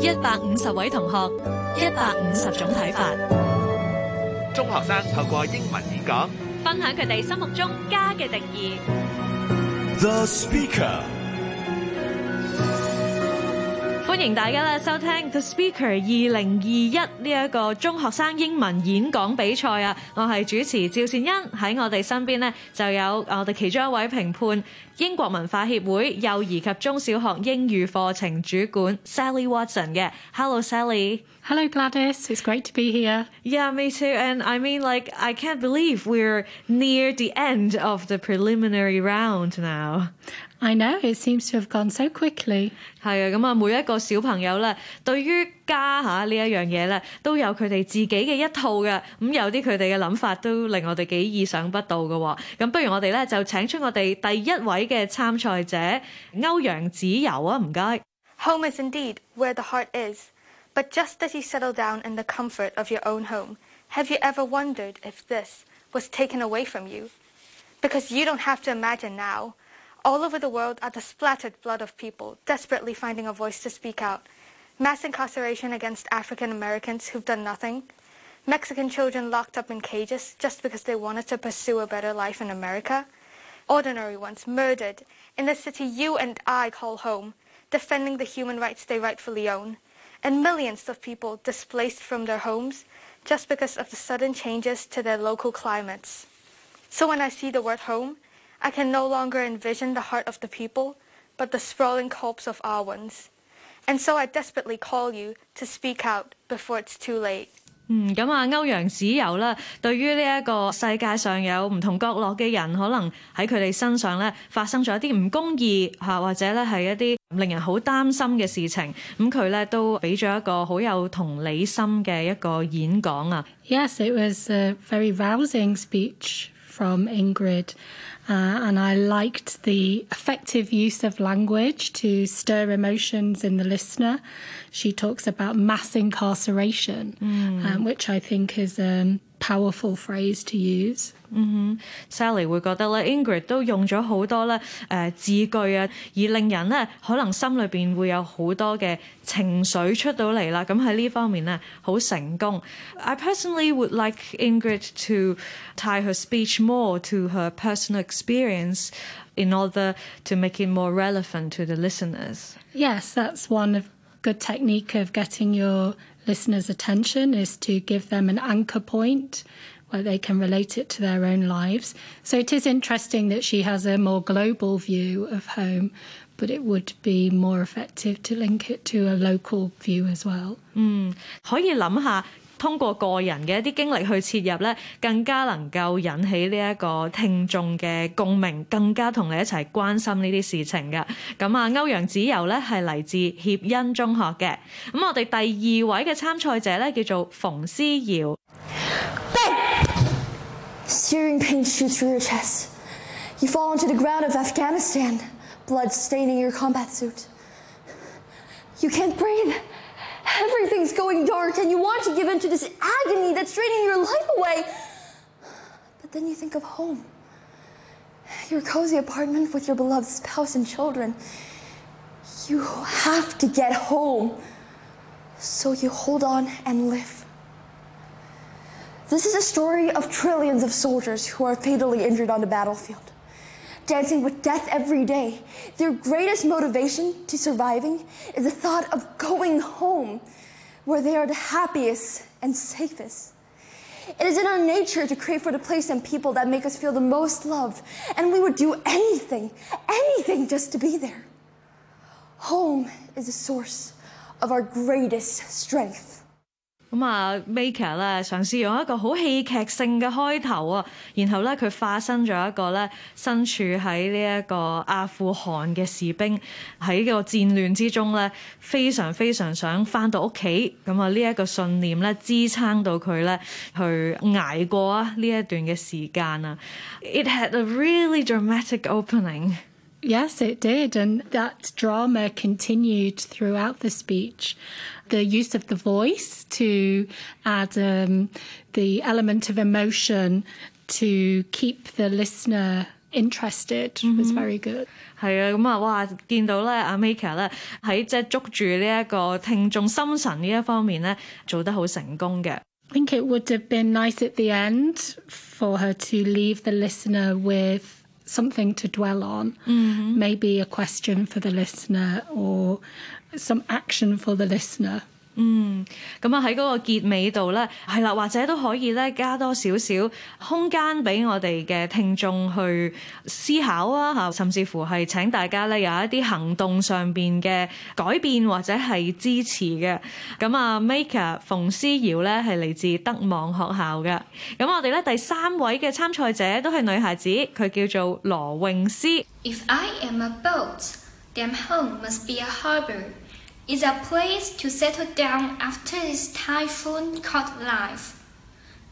一百五十位同學，一百五十種睇法。中學生透過英文演講，分享佢哋心目中家嘅定義。 The Speaker。 迎大家咧收聽 The Speaker 二零二一呢一個中學生英文演講比賽啊！我係主持趙善恩，喺我哋身邊呢，就有我哋其中一位評判英國文化協會幼兒及中小學英語課程主管 Sally Watson 嘅。Hello Sally。 Hello Gladys, it's great to be here. Yeah, me too. And I mean, like, I can't believe we're near the end of the preliminary round now. I know, it seems to have gone so quickly. 系啊，咁啊，每一个小朋友咧，对于家吓呢一样嘢咧，都有佢哋自己嘅一套嘅。咁有啲佢哋嘅谂法都令我哋几意想不到嘅喎。咁不如我哋咧就请出我哋第一位嘅参赛者欧阳子柔啊，唔该。 Home is indeed where the heart is. But just as you settle down in the comfort of your own home, have you ever wondered if this was taken away from you? Because you don't have to imagine now. All over the world are the splattered blood of people desperately finding a voice to speak out. Mass incarceration against African Americans who've done nothing. Mexican children locked up in cages just because they wanted to pursue a better life in America. Ordinary ones murdered in the city you and I call home, defending the human rights they rightfully own. And millions of people displaced from their homes just because of the sudden changes to their local climates. So when I see the word home, I can no longer envision the heart of the people, but the sprawling corpse of our ones. And so I desperately call you to speak out before it's too late. 嗯，咁啊，歐陽子柔啦，對於呢一個世界上有唔同角落嘅人，可能喺佢哋身上咧發生咗一啲唔公義嚇，或者咧係一啲令人好擔心嘅事情。咁佢咧都俾咗一個好有同理心嘅一個演講啊。Yes, it was a very rousing speech from Ingrid. Uh, and I liked the effective use of language to stir emotions in the listener. She talks about mass incarceration, um, which I think is a powerful phrase to use. Sally 会觉得咧，Ingrid 都用咗好多咧诶字句啊，而令人咧可能心里边会有好多嘅情绪出到嚟啦。咁喺呢方面咧好成功。I personally would like Ingrid to tie her speech more to her personal experience in order to make it more relevant to the listeners. Yes, that's one of good technique of getting your listeners' attention is to give them an anchor point where they can relate it to their own lives. So it is interesting that she has a more global view of home, but it would be more effective to link it to a local view as well. 可以谂下。 通過個人嘅一啲經歷去切入咧，更加能夠引起呢一個聽眾嘅共鳴，更加同你一齊關心呢啲事情嘅。咁啊，歐陽子柔咧係嚟自協恩中學嘅。咁我哋第二位嘅參賽者咧叫做馮思瑤。 Searing pain shoots through your chest. You fall onto the ground of Afghanistan, blood staining your combat suit. You can't breathe. Everything's going dark, and you want to give in to this agony that's draining your life away. But then you think of home your cozy apartment with your beloved spouse and children. You have to get home. So you hold on and live. This is a story of trillions of soldiers who are fatally injured on the battlefield, dancing with death every day. Their greatest motivation to surviving is the thought of going home, where they are the happiest and safest. It is in our nature to crave for the place and people that make us feel the most loved, and we would do anything, anything just to be there. Home is the source of our greatest strength. 咁啊，Maker 咧嘗試用一個好戲劇性嘅開頭啊，然後咧佢化身咗一個咧身處喺呢一個阿富汗嘅士兵喺個戰亂之中咧，非常非常想翻到屋企。咁啊，呢一個信念咧支撐到佢咧去捱過啊呢一段嘅時間啊。It had a really dramatic opening. Yes, it did. And that drama continued throughout the speech. The use of the voice to add um, the element of emotion to keep the listener interested was very good. 系啊，咁啊，哇！见到咧，阿 Mika 咧喺即系捉住呢一个听众心神呢一方面咧，做得好成功嘅。 I think it would have been nice at the end for her to leave the listener with something to dwell on. Mm-hmm. Maybe a question for the listener or some action for the listener. 嗯，咁啊喺嗰個結尾度咧，係啦，或者都可以咧加多少少空間俾我哋嘅聽眾去思考啊嚇，甚至乎係請大家咧有一啲行動上邊嘅改變或者係支持嘅。咁啊，Maker 馮思瑤咧係嚟自德望學校嘅。咁我哋咧第三位嘅參賽者都係女孩子，佢叫做羅詠詩。 If I am a boat, then home must be a harbor. It's a place to settle down after this typhoon called life.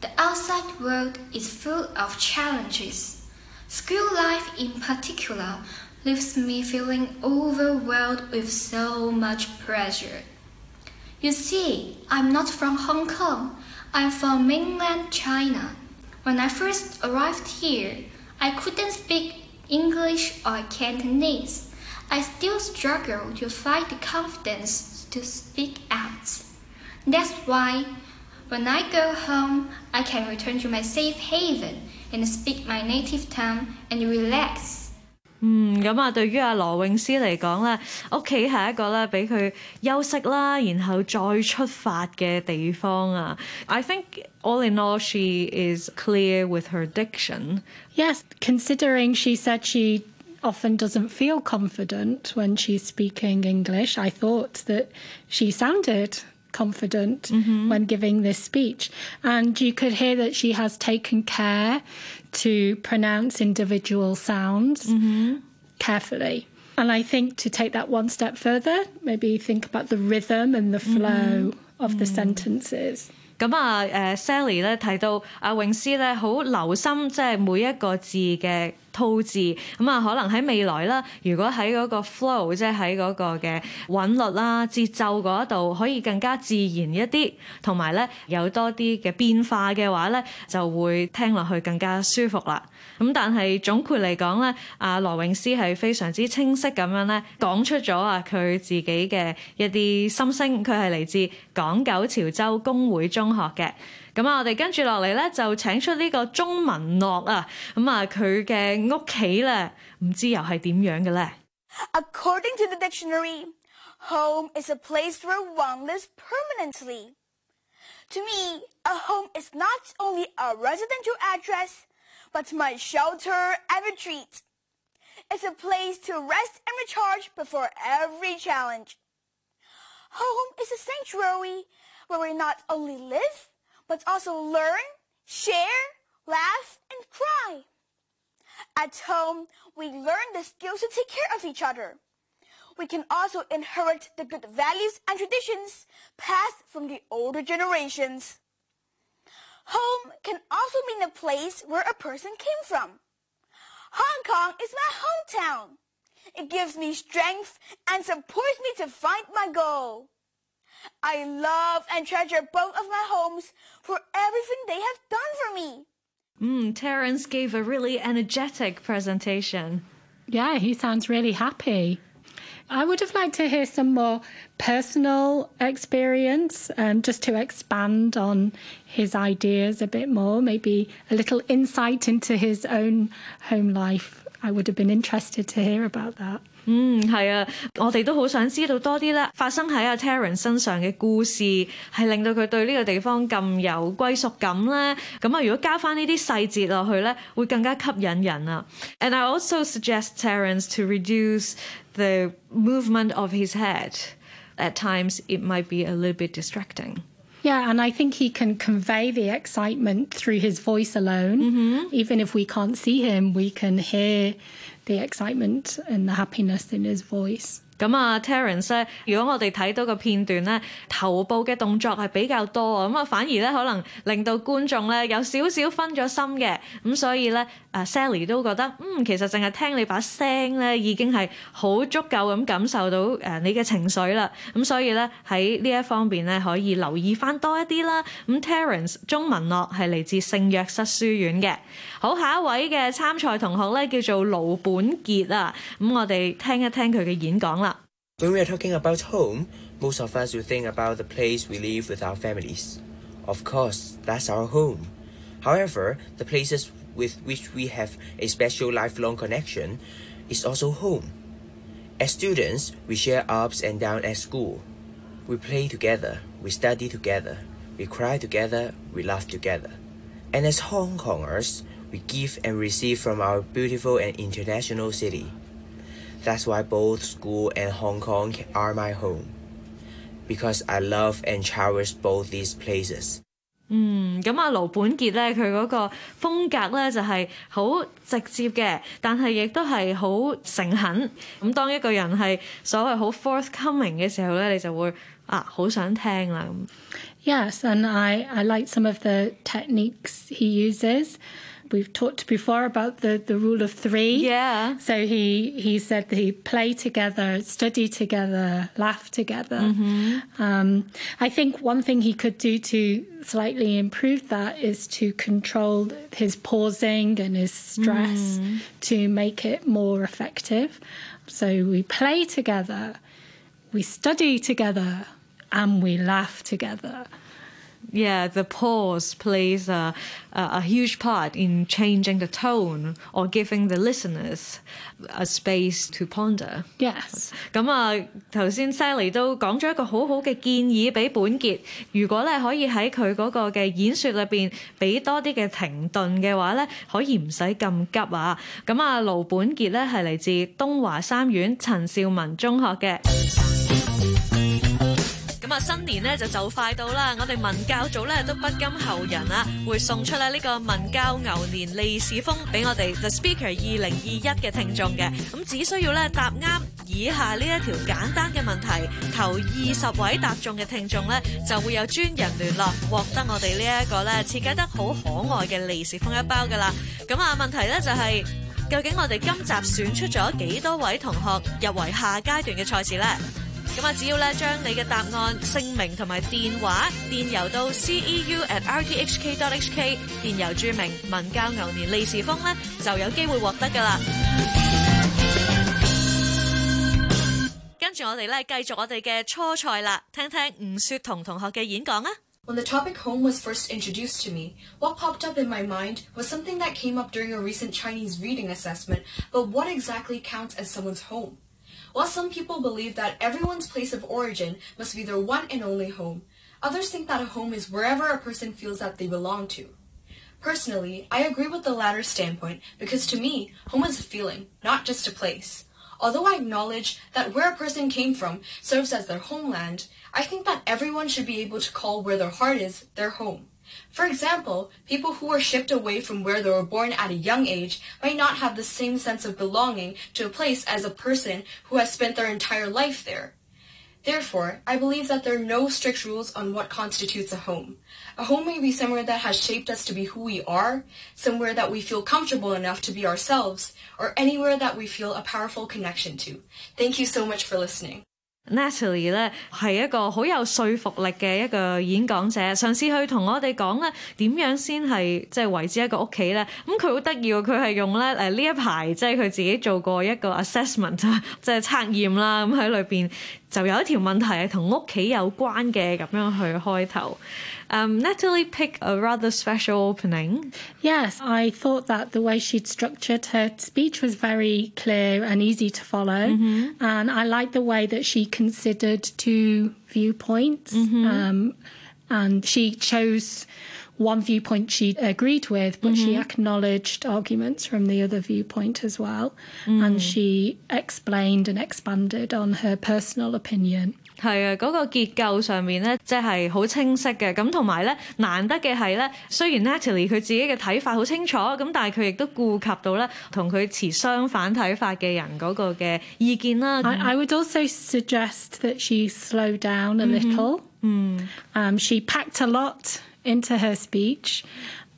The outside world is full of challenges. School life, in particular, leaves me feeling overwhelmed with so much pressure. You see, I'm not from Hong Kong. I'm from mainland China. When I first arrived here, I couldn't speak English or Cantonese. I still struggle to find the confidence to speak out. That's why when I go home, I can return to my safe haven and speak my native tongue and relax. 嗯，咁啊，对于阿罗咏诗嚟讲咧，屋企系一个咧俾佢休息啦，然后再出发嘅地方啊。I think all in all she is clear with her diction。 Yes, considering she said she often doesn't feel confident when she's speaking English, I thought that she sounded confident when giving this speech. And you could hear that she has taken care to pronounce individual sounds carefully. And I think to take that one step further, maybe think about the rhythm and the flow of the sentences. 咁啊，诶 Sally 咧提到阿咏诗咧好留心，即系每一个字嘅 吐字。咁啊，可能喺未來啦，如果喺嗰個 flow，即係喺嗰個嘅韻律啦、節奏嗰度，可以更加自然一啲，同埋咧有多啲嘅變化嘅話咧，就會聽落去更加舒服啦。咁但係總括嚟講咧，阿羅詠詩係非常之清晰咁樣咧講出咗啊佢自己嘅一啲心聲，佢係嚟自港九潮州工會中學嘅。 咁啊，我哋跟住落嚟咧就请出呢个钟文乐啊，咁啊佢嘅屋企咧唔知又系点样嘅咧？ According to the dictionary, home is a place where one lives permanently. To me, a home is not only a residential address, but my shelter and retreat. It's a place to rest and recharge before every challenge. Home is a sanctuary where we not only live, but also learn, share, laugh, and cry. At home, we learn the skills to take care of each other. We can also inherit the good values and traditions passed from the older generations. Home can also mean the place where a person came from. Hong Kong is my hometown. It gives me strength and supports me to find my goal. I love and treasure both of my homes for everything they have done for me. Mm, Terence gave a really energetic presentation. Yeah, he sounds really happy. I would have liked to hear some more personal experience, um, just to expand on his ideas a bit more, maybe a little insight into his own home life. I would have been interested to hear about that. 嗯，系啊，我哋都好想知道多啲咧，发生喺阿 Terence 身上嘅故事，系令到佢对呢个地方咁有归属感咧。咁啊，如果加翻呢啲细节落去咧，会更加吸引人啊。And I also suggest Terence to reduce the movement of his head. At times, it might be a little bit distracting. Yeah, and I think he can convey the excitement through his voice alone. Even if we can't see him, we can hear the excitement and the happiness in his voice. 咁啊，Terence 咧，如果我哋睇到個片段咧，頭部嘅動作係比較多啊，咁啊反而咧可能令到觀眾咧有少少分咗心嘅，咁所以咧，啊 Sally 都覺得，嗯，其實淨係聽你把聲咧已經係好足夠咁感受到誒你嘅情緒啦，咁所以咧喺呢一方面咧可以留意翻多一啲啦。咁 Terence 鐘文樂係嚟自聖約瑟書院嘅，好，下一位嘅參賽同學咧叫做盧本傑啊，咁我哋聽一聽佢嘅演講啦。 When we are talking about home, most of us will think about the place we live with our families. Of course, that's our home. However, the places with which we have a special lifelong connection is also home. As students, we share ups and downs at school. We play together, we study together, we cry together, we laugh together. And as Hong Kongers, we give and receive from our beautiful and international city. That's why both school and Hong Kong are my home. Because I love and cherish both these places. 嗯，咁啊，卢本杰咧，佢嗰个风格咧就系好直接嘅，但系亦都系好诚恳。咁当一个人系所谓好 forthcoming 嘅时候咧，你就会啊好想听啦咁。 Yes, and I, I like some of the techniques he uses. We've talked before about the, the rule of three. Yeah. So he, he said they play together, study together, laugh together. Um, I think one thing he could do to slightly improve that is to control his pausing and his stress to make it more effective. So we play together, we study together, and we laugh together. Yeah, the pause plays a, a, a huge part in changing the tone or giving the listeners a space to ponder. Yes. 咁啊，頭先 Sally 都講咗一個好好嘅建議俾本傑，如果咧可以喺佢嗰個嘅演說裏邊俾多啲嘅停頓嘅話咧，可以唔使咁急啊。咁啊，盧本傑咧係嚟自東華三院陳兆文中學嘅。 咁啊，新年咧就就快到啦！我哋文教組咧都不甘後人啊，會送出咧呢個文教牛年利是封俾我哋 The Speaker 二零二一嘅聽眾嘅。咁只需要咧答啱以下呢一條簡單嘅問題，頭二十位答中嘅聽眾咧就會有專人聯絡，獲得我哋呢一個咧設計得好可愛嘅利是封一包噶啦。咁啊，問題咧就係、究竟我哋今集選出咗幾多位同學入圍下階段嘅賽事呢？ 咁啊，只要咧將你嘅答案、姓名同埋電話電郵到 c e u at r t h k dot h k，電郵注明文教牛年利是封咧，就有機會獲得噶啦。跟住我哋咧繼續我哋嘅初賽啦，聽聽吳雪彤同學嘅演講啊！ When the topic home was first introduced to me, what popped up in my mind was something that came up during a recent Chinese reading assessment, but what exactly counts as someone's home? While some people believe that everyone's place of origin must be their one and only home, others think that a home is wherever a person feels that they belong to. Personally, I agree with the latter standpoint because to me, home is a feeling, not just a place. Although I acknowledge that where a person came from serves as their homeland, I think that everyone should be able to call where their heart is their home. For example, people who were shipped away from where they were born at a young age might not have the same sense of belonging to a place as a person who has spent their entire life there. Therefore, I believe that there are no strict rules on what constitutes a home. A home may be somewhere that has shaped us to be who we are, somewhere that we feel comfortable enough to be ourselves, or anywhere that we feel a powerful connection to. Thank you so much for listening. Natalie 咧係一個好有說服力嘅一個演講者，嘗試去同我哋講咧點樣先係即係為之一個屋企咧。咁佢好得意喎，佢係用咧誒呢一排即係佢自己做過一個 assessment 即係測驗啦。咁喺裏邊就有一條問題係同屋企有關嘅咁樣去開頭。 Um, Natalie picked a rather special opening. Yes, I thought that the way she'd structured her speech was very clear and easy to follow. And I liked the way that she considered two viewpoints. Um, and she chose one viewpoint she agreed with, but she acknowledged arguments from the other viewpoint as well. And she explained and expanded on her personal opinion. 系啊，嗰、个结构上面咧，即系好清晰嘅。咁同埋咧，难得嘅系咧，虽然 Natalie 佢自己嘅睇法好清楚，咁但系佢亦都顾及到咧同佢持相反睇法嘅人嗰个嘅意见啦。 I, I would also suggest that she slow down a little. Um, she packed a lot into her speech,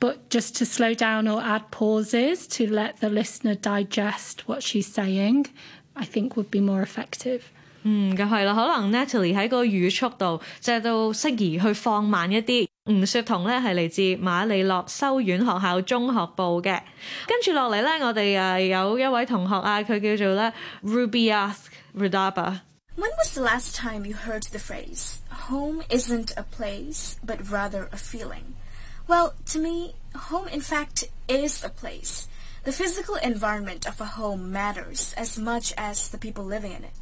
but just to slow down or add pauses to let the listener digest what she's saying, I think would be more effective. 嗯，咁系啦。可能 Natalie 喺個語速度就係到適宜去放慢一啲。吳雪彤咧係嚟自瑪利諾修院學校中學部嘅，跟住落嚟咧，我哋誒有一位同學啊，佢叫做咧 Rubiath Rudaba。When was the last time you heard the phrase home isn't a place but rather a feeling? Well, to me, home in fact is a place. The physical environment of a home matters as much as the people living in it.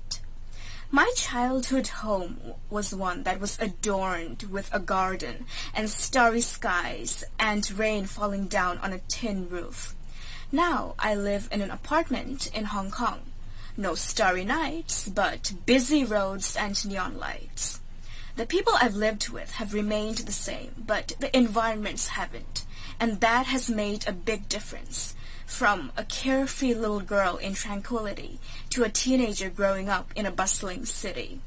My childhood home was one that was adorned with a garden and starry skies and rain falling down on a tin roof. Now I live in an apartment in Hong Kong. No starry nights, but busy roads and neon lights. The people I've lived with have remained the same, but the environments haven't. And that has made a big difference From a carefree little girl in tranquility to a teenager growing up in a bustling city.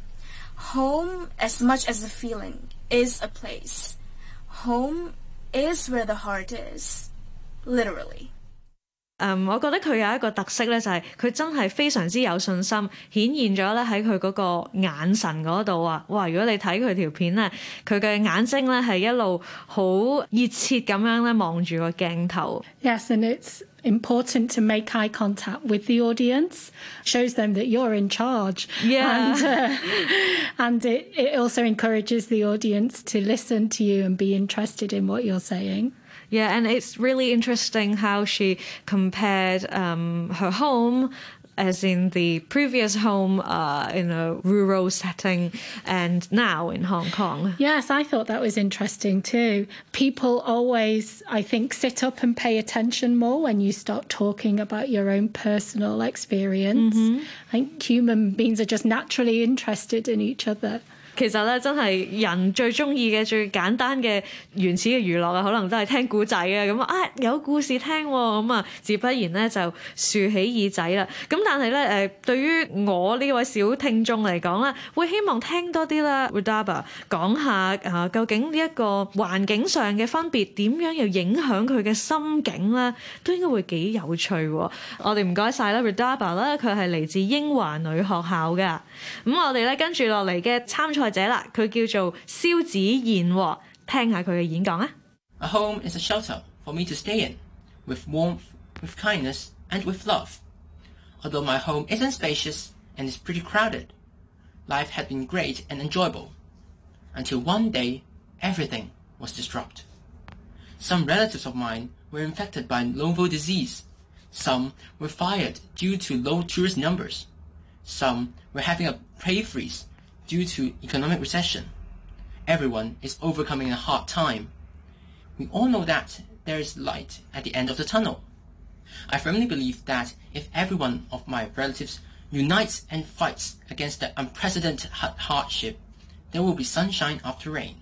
Home, as much as a feeling, is a place. Home is where the heart is. Literally. 嗯，我觉得佢有一个特色咧，就系佢真系非常之有信心，显现咗咧喺佢嗰个眼神嗰度啊！哇！如果你睇佢条片咧，佢嘅眼睛咧系一路好热切咁样咧望住个镜头。 Yes, and it's important to make eye contact with the audience. Shows them that you're in charge. Yeah. And, uh, and it, it also encourages the audience to listen to you and be interested in what you're saying. Yeah, and it's really interesting how she compared um, her home, as in the previous home uh, in a rural setting, and now in Hong Kong. Yes, I thought that was interesting too. People always, I think, sit up and pay attention more when you start talking about your own personal experience. I think human beings are just naturally interested in each other. 其實咧，真係人最中意嘅、最簡單嘅原始嘅娛樂啊，可能都係聽故仔啊。咁啊，有故事聽喎，咁啊，自不然咧就豎起耳仔啦。咁但係咧誒，對於我呢位小聽眾嚟講咧，會希望聽多啲啦 Rudaba 講下啊，究竟呢一個環境上嘅分別點樣又影響佢嘅心境咧，都應該會幾有趣喎。我哋唔該晒啦，Rudaba 啦，佢係嚟自英華女學校㗎。咁我哋咧跟住落嚟嘅參賽 賽者啦，佢叫做蕭子賢，聽下佢嘅演講啊。A home is a shelter for me to stay in, with warmth, with kindness, and with love. Although my home isn't spacious and is pretty crowded, life had been great and enjoyable, until one day everything was disrupted. Some relatives of mine were infected by novel disease. Some were fired due to low tourist numbers. Some were having a pay freeze due to economic recession. Everyone is overcoming a hard time. We all know that there is light at the end of the tunnel. I firmly believe that if every one of my relatives unites and fights against the unprecedented hardship, there will be sunshine after rain.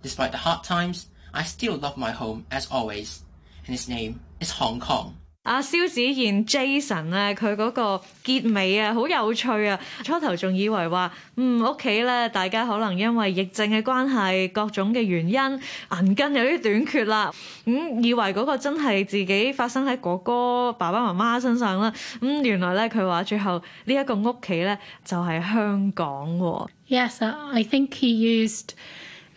Despite the hard times, I still love my home as always, and its name is Hong Kong. 阿蕭子燕 Jason 咧，佢嗰個結尾啊，好有趣啊！初頭仲以為話，嗯屋企咧，大家可能因為疫症嘅關係，各種嘅原因，銀根有啲短缺啦。咁、以為嗰個真係自己發生喺哥哥、爸爸媽媽身上啦。咁、原來咧，佢話最後呢一個屋企咧，就係、香港喎。 Yes, uh, I think he used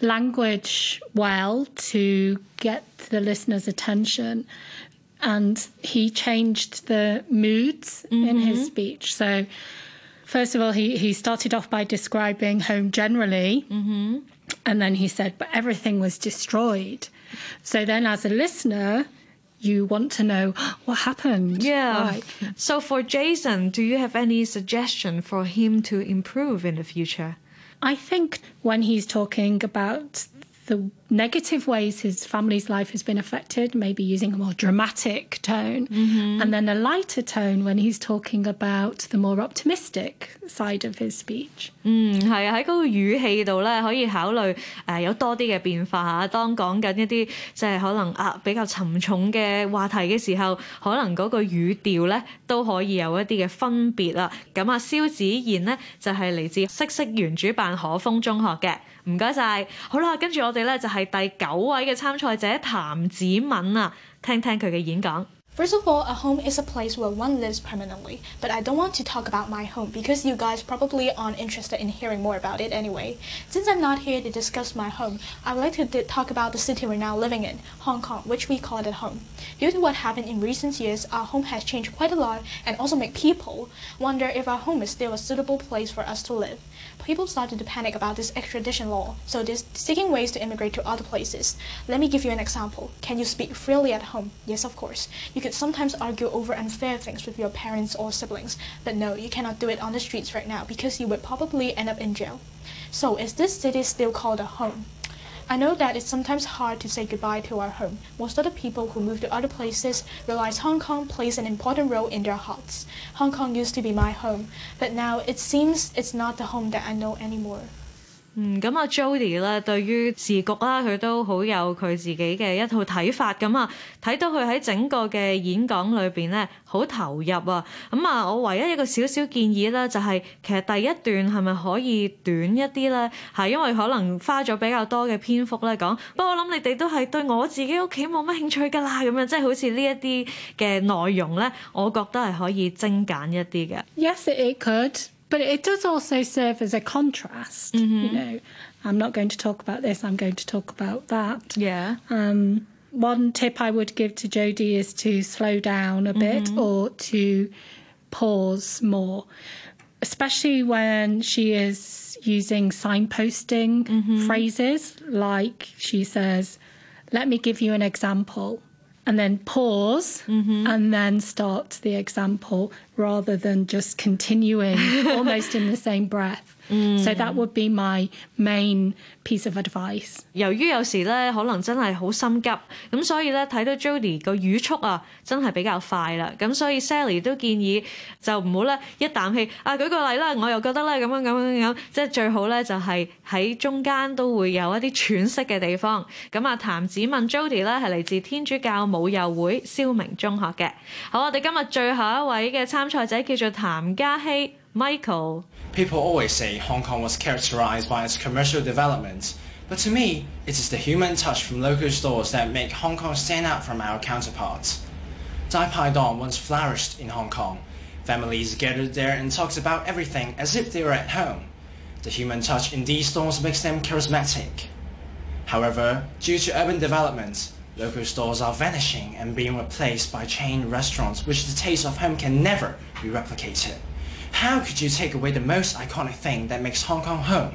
language well to get the listener's attention. And he changed the moods in his mm-hmm. speech. So, first of all, he, he started off by describing home generally. Mm-hmm. And then he said, but everything was destroyed. So then, as a listener, you want to know oh, what happened. Yeah. Right. So for Jason, do you have any suggestion for him to improve in the future? I think when he's talking about the negative ways his family's life has been affected, maybe using a more dramatic tone, and then a lighter tone when he's talking about the more optimistic side of his speech. 嗯，系啊，喺嗰个语气度咧，可以考虑诶、呃有多啲嘅变化吓。当讲紧一啲即系可能啊比较沉重嘅话题嘅时候，可能嗰个语调咧都可以有一啲嘅分别啦。咁啊，萧子贤呢，就系、嚟自啬色园主办可丰中学嘅。 唔该晒。好啦，跟住我哋咧就系、第九位嘅参赛者谭子敏啊，听听佢嘅演讲。 First of all, a home is a place where one lives permanently, but I don't want to talk about my home because you guys probably aren't interested in hearing more about it anyway. Since I'm not here to discuss my home, I would like to di- talk about the city we're now living in, Hong Kong, which we call it home. Due to what happened in recent years, our home has changed quite a lot and also make people wonder if our home is still a suitable place for us to live. People started to panic about this extradition law, so they're seeking ways to immigrate to other places. Let me give you an example. Can you speak freely at home? Yes, of course. You could sometimes argue over unfair things with your parents or siblings, but no, you cannot do it on the streets right now because you would probably end up in jail. So, is this city still called a home? I know that it's sometimes hard to say goodbye to our home. Most of the people who move to other places realize Hong Kong plays an important role in their hearts. Hong Kong used to be my home, but now it seems it's not the home that I know anymore. 嗯，咁啊 Jody 咧對於時局啦，佢都好有佢自己嘅一套睇法。咁啊，睇到佢喺整個嘅演講裏邊咧，好投入啊。咁啊，我唯一一個少少建議咧，就係、其實第一段係咪可以短一啲咧？係因為可能花咗比較多嘅篇幅咧講。不過我諗你哋都係對我自己屋企冇乜興趣㗎啦，咁樣即係好似呢一啲嘅內容咧，我覺得係可以精簡一啲嘅。 Yes, it, it could, but it does also serve as a contrast. You mm-hmm. know, I'm not going to talk about this, I'm going to talk about that. Yeah. Um, one tip I would give to Jodie is to slow down a bit mm-hmm. or to pause more, especially when she is using signposting mm-hmm. phrases like she says, Let me give you an example. And then pause mm-hmm. and then start the example rather than just continuing almost in the same breath. So that would be my main piece of advice. 由於有時咧可能真係好心急，咁所以咧睇到 Jody 個語速啊真係比較快啦，咁所以 Sally 都建議就唔好咧一啖氣啊舉個例啦，我又覺得咧咁樣咁樣咁，即係最好咧就係喺中間都會有一啲喘息嘅地方。咁啊譚子問 Jody 咧係嚟自天主教母幼會蕭明中學嘅。好，我哋今日最後一位嘅參賽者叫做譚嘉希 Michael。People always say Hong Kong was characterized by its commercial development, but to me, it is the human touch from local stores that make Hong Kong stand out from our counterparts. Dai Pai Dong once flourished in Hong Kong. Families gathered there and talked about everything as if they were at home. The human touch in these stores makes them charismatic. However, due to urban development, local stores are vanishing and being replaced by chain restaurants which the taste of home can never be replicated. How could you take away the most iconic thing that makes Hong Kong home?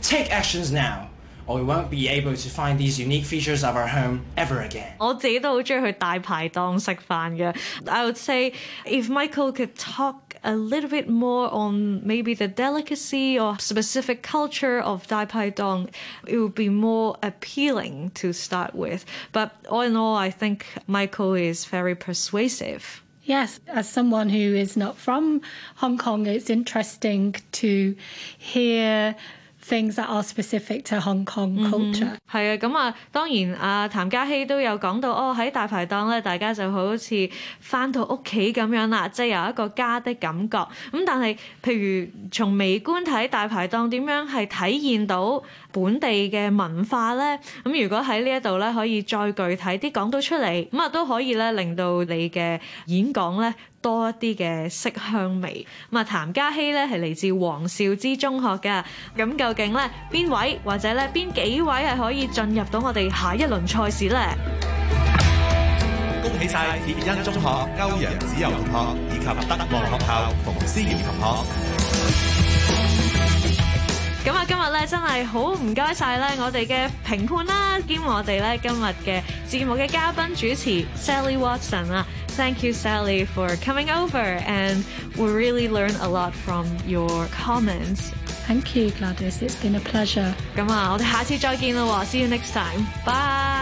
Take actions now, or we won't be able to find these unique features of our home ever again. 我自己都好中意去大排档食饭嘅。I would say if Michael could talk a little bit more on maybe the delicacy or specific culture of Dai Pai Dong, it would be more appealing to start with. But all in all, I think Michael is very persuasive. Yes, as someone who is not from Hong Kong, it's interesting to hear things that are specific to Hong Kong culture. 係啊，咁啊，當然啊，譚嘉希都有講到，哦喺大排檔咧，大家就好似翻到屋企咁樣啦，即係有一個家的感覺。咁但係，譬如從微觀睇大排檔點樣係體現到本地嘅文化咧？咁如果喺呢一度咧，可以再具體啲講到出嚟，咁啊都可以咧令到你嘅演講咧。 多一啲嘅色香味。咁啊，譚嘉希咧係嚟自黃兆之中學㗎。咁究竟咧邊位或者咧邊幾位係可以進入到我哋下一輪賽事咧？恭喜晒鐵恩中學、歐陽子柔同學以及德望學校馮思瑤同學。 咁啊，今日咧真系好唔该晒咧，我哋嘅评判啦，兼我哋咧今日嘅节目嘅嘉宾主持 Sally Watson 啊，Thank you Sally for coming over and we really learn a lot from your comments Thank you, Gladys. It's been a pleasure. 咁啊，我哋下次再见啦喎，See you next time，bye。